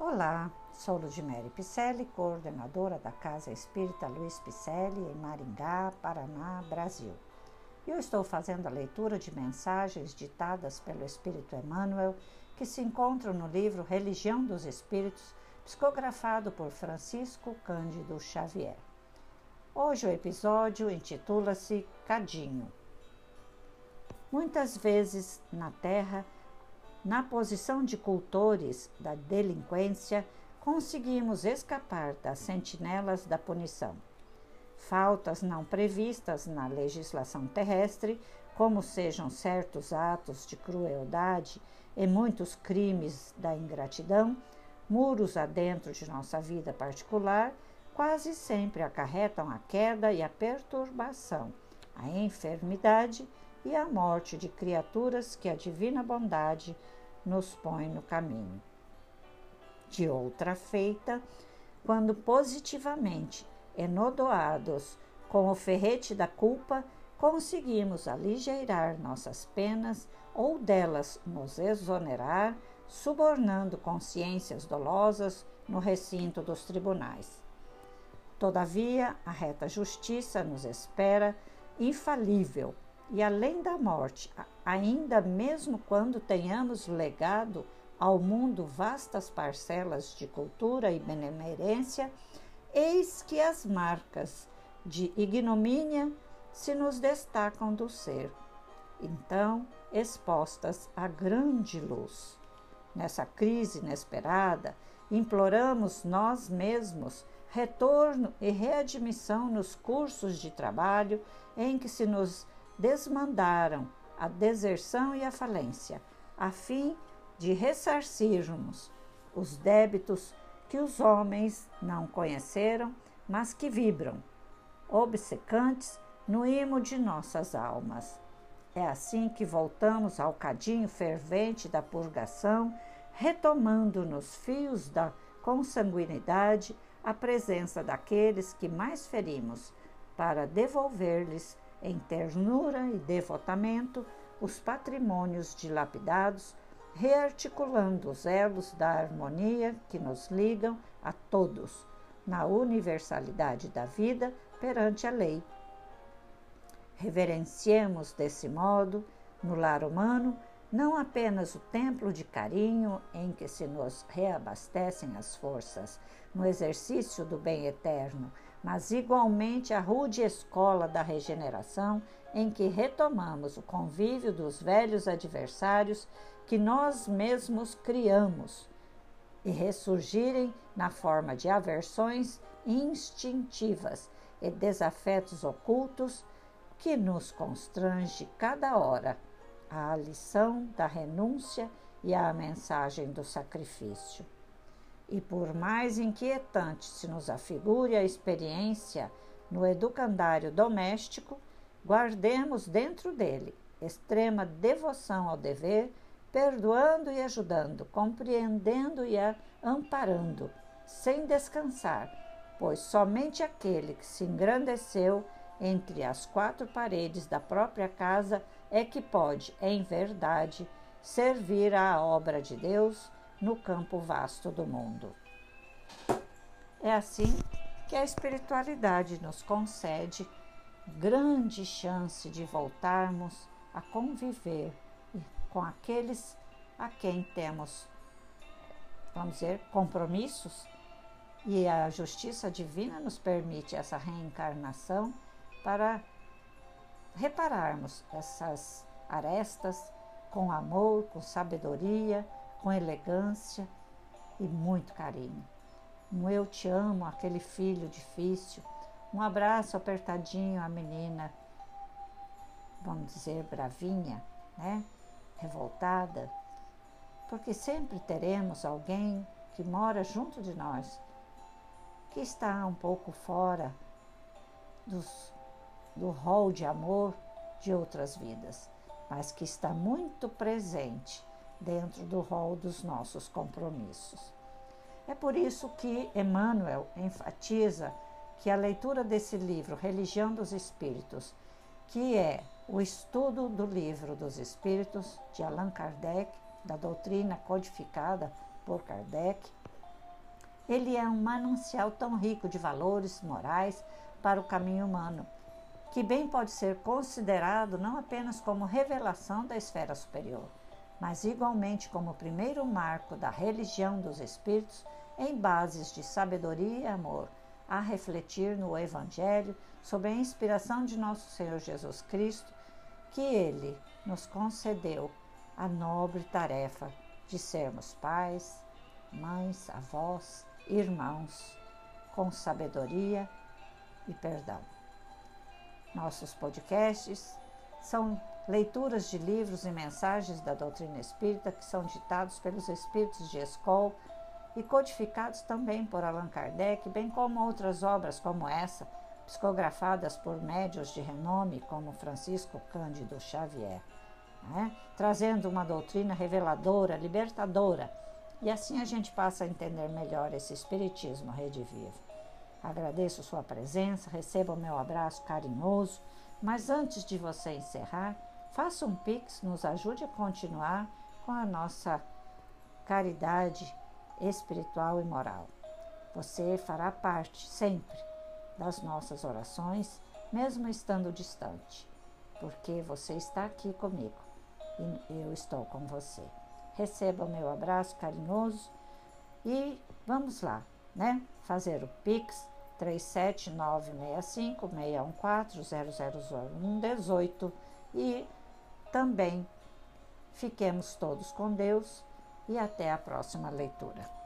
Olá, sou Ludmere Picelli, coordenadora da Casa Espírita Luiz Picelli, em Maringá, Paraná, Brasil. E eu estou fazendo a leitura de mensagens ditadas pelo Espírito Emmanuel, que se encontram no livro Religião dos Espíritos, psicografado por Francisco Cândido Xavier. Hoje o episódio intitula-se Cadinho. Muitas vezes na Terra, na posição de cultores da delinquência, conseguimos escapar das sentinelas da punição. Faltas não previstas na legislação terrestre, como sejam certos atos de crueldade e muitos crimes da ingratidão, muros adentro de nossa vida particular, quase sempre acarretam a queda e a perturbação, a enfermidade e a morte de criaturas que a divina bondade nos põe no caminho. De outra feita, quando positivamente enodoados com o ferrete da culpa, conseguimos aligeirar nossas penas ou delas nos exonerar, subornando consciências dolosas no recinto dos tribunais. Todavia, a reta justiça nos espera infalível e além da morte, ainda mesmo quando tenhamos legado ao mundo vastas parcelas de cultura e benemerência, eis que as marcas de ignomínia se nos destacam do ser, então expostas à grande luz. Nessa crise inesperada, imploramos nós mesmos retorno e readmissão nos cursos de trabalho em que se nos desmandaram a deserção e a falência, a fim de ressarcirmos os débitos que os homens não conheceram, mas que vibram, obcecantes no imo de nossas almas. É assim que voltamos ao cadinho fervente da purgação, retomando nos fios da consanguinidade a presença daqueles que mais ferimos, para devolver-lhes em ternura e devotamento os patrimônios dilapidados, rearticulando os elos da harmonia que nos ligam a todos, na universalidade da vida perante a lei. Reverenciemos desse modo, no lar humano, não apenas o templo de carinho em que se nos reabastecem as forças no exercício do bem eterno, mas igualmente a rude escola da regeneração, em que retomamos o convívio dos velhos adversários que nós mesmos criamos e ressurgirem na forma de aversões instintivas e desafetos ocultos que nos constrange cada hora a lição da renúncia e a mensagem do sacrifício. E por mais inquietante se nos afigure a experiência no educandário doméstico, guardemos dentro dele extrema devoção ao dever, perdoando e ajudando, compreendendo e amparando, sem descansar, pois somente aquele que se engrandeceu entre as quatro paredes da própria casa é que pode, em verdade, servir à obra de Deus no campo vasto do mundo. É assim que a espiritualidade nos concede grande chance de voltarmos a conviver com aqueles a quem temos, vamos dizer, compromissos, e a justiça divina nos permite essa reencarnação para repararmos essas arestas com amor, com sabedoria com elegância e muito carinho. Um eu te amo, aquele filho difícil, um abraço apertadinho à menina, vamos dizer, bravinha, né? revoltada, porque sempre teremos alguém que mora junto de nós, que está um pouco fora dos, do rol de amor de outras vidas, mas que está muito presente dentro do rol dos nossos compromissos. É por isso que Emmanuel enfatiza que a leitura desse livro, Religião dos Espíritos, que é o estudo do livro dos Espíritos de Allan Kardec, da doutrina codificada por Kardec, Ele é um manancial tão rico de valores morais para o caminho humano, que bem pode ser considerado não apenas como revelação da esfera superior, mas igualmente como o primeiro marco da religião dos espíritos em bases de sabedoria e amor, a refletir no Evangelho sobre a inspiração de nosso Senhor Jesus Cristo, que ele nos concedeu a nobre tarefa de sermos pais, mães, avós, irmãos, com sabedoria e perdão. Nossos podcasts são leituras de livros e mensagens da doutrina espírita que são ditados pelos espíritos de escola e codificados também por Allan Kardec, bem como outras obras como essa, psicografadas por médios de renome como Francisco Cândido Xavier, né? trazendo uma doutrina reveladora, libertadora, e assim a gente passa a entender melhor esse Espiritismo Rede Viva. Agradeço sua presença, receba o meu abraço carinhoso, mas antes de você encerrar, faça um pix, nos ajude a continuar com a nossa caridade espiritual e moral. Você fará parte sempre das nossas orações, mesmo estando distante, porque você está aqui comigo e eu estou com você. Receba o meu abraço carinhoso e vamos lá, né? Fazer o Pix 37965 614 000118 e também fiquemos todos com Deus e até a próxima leitura.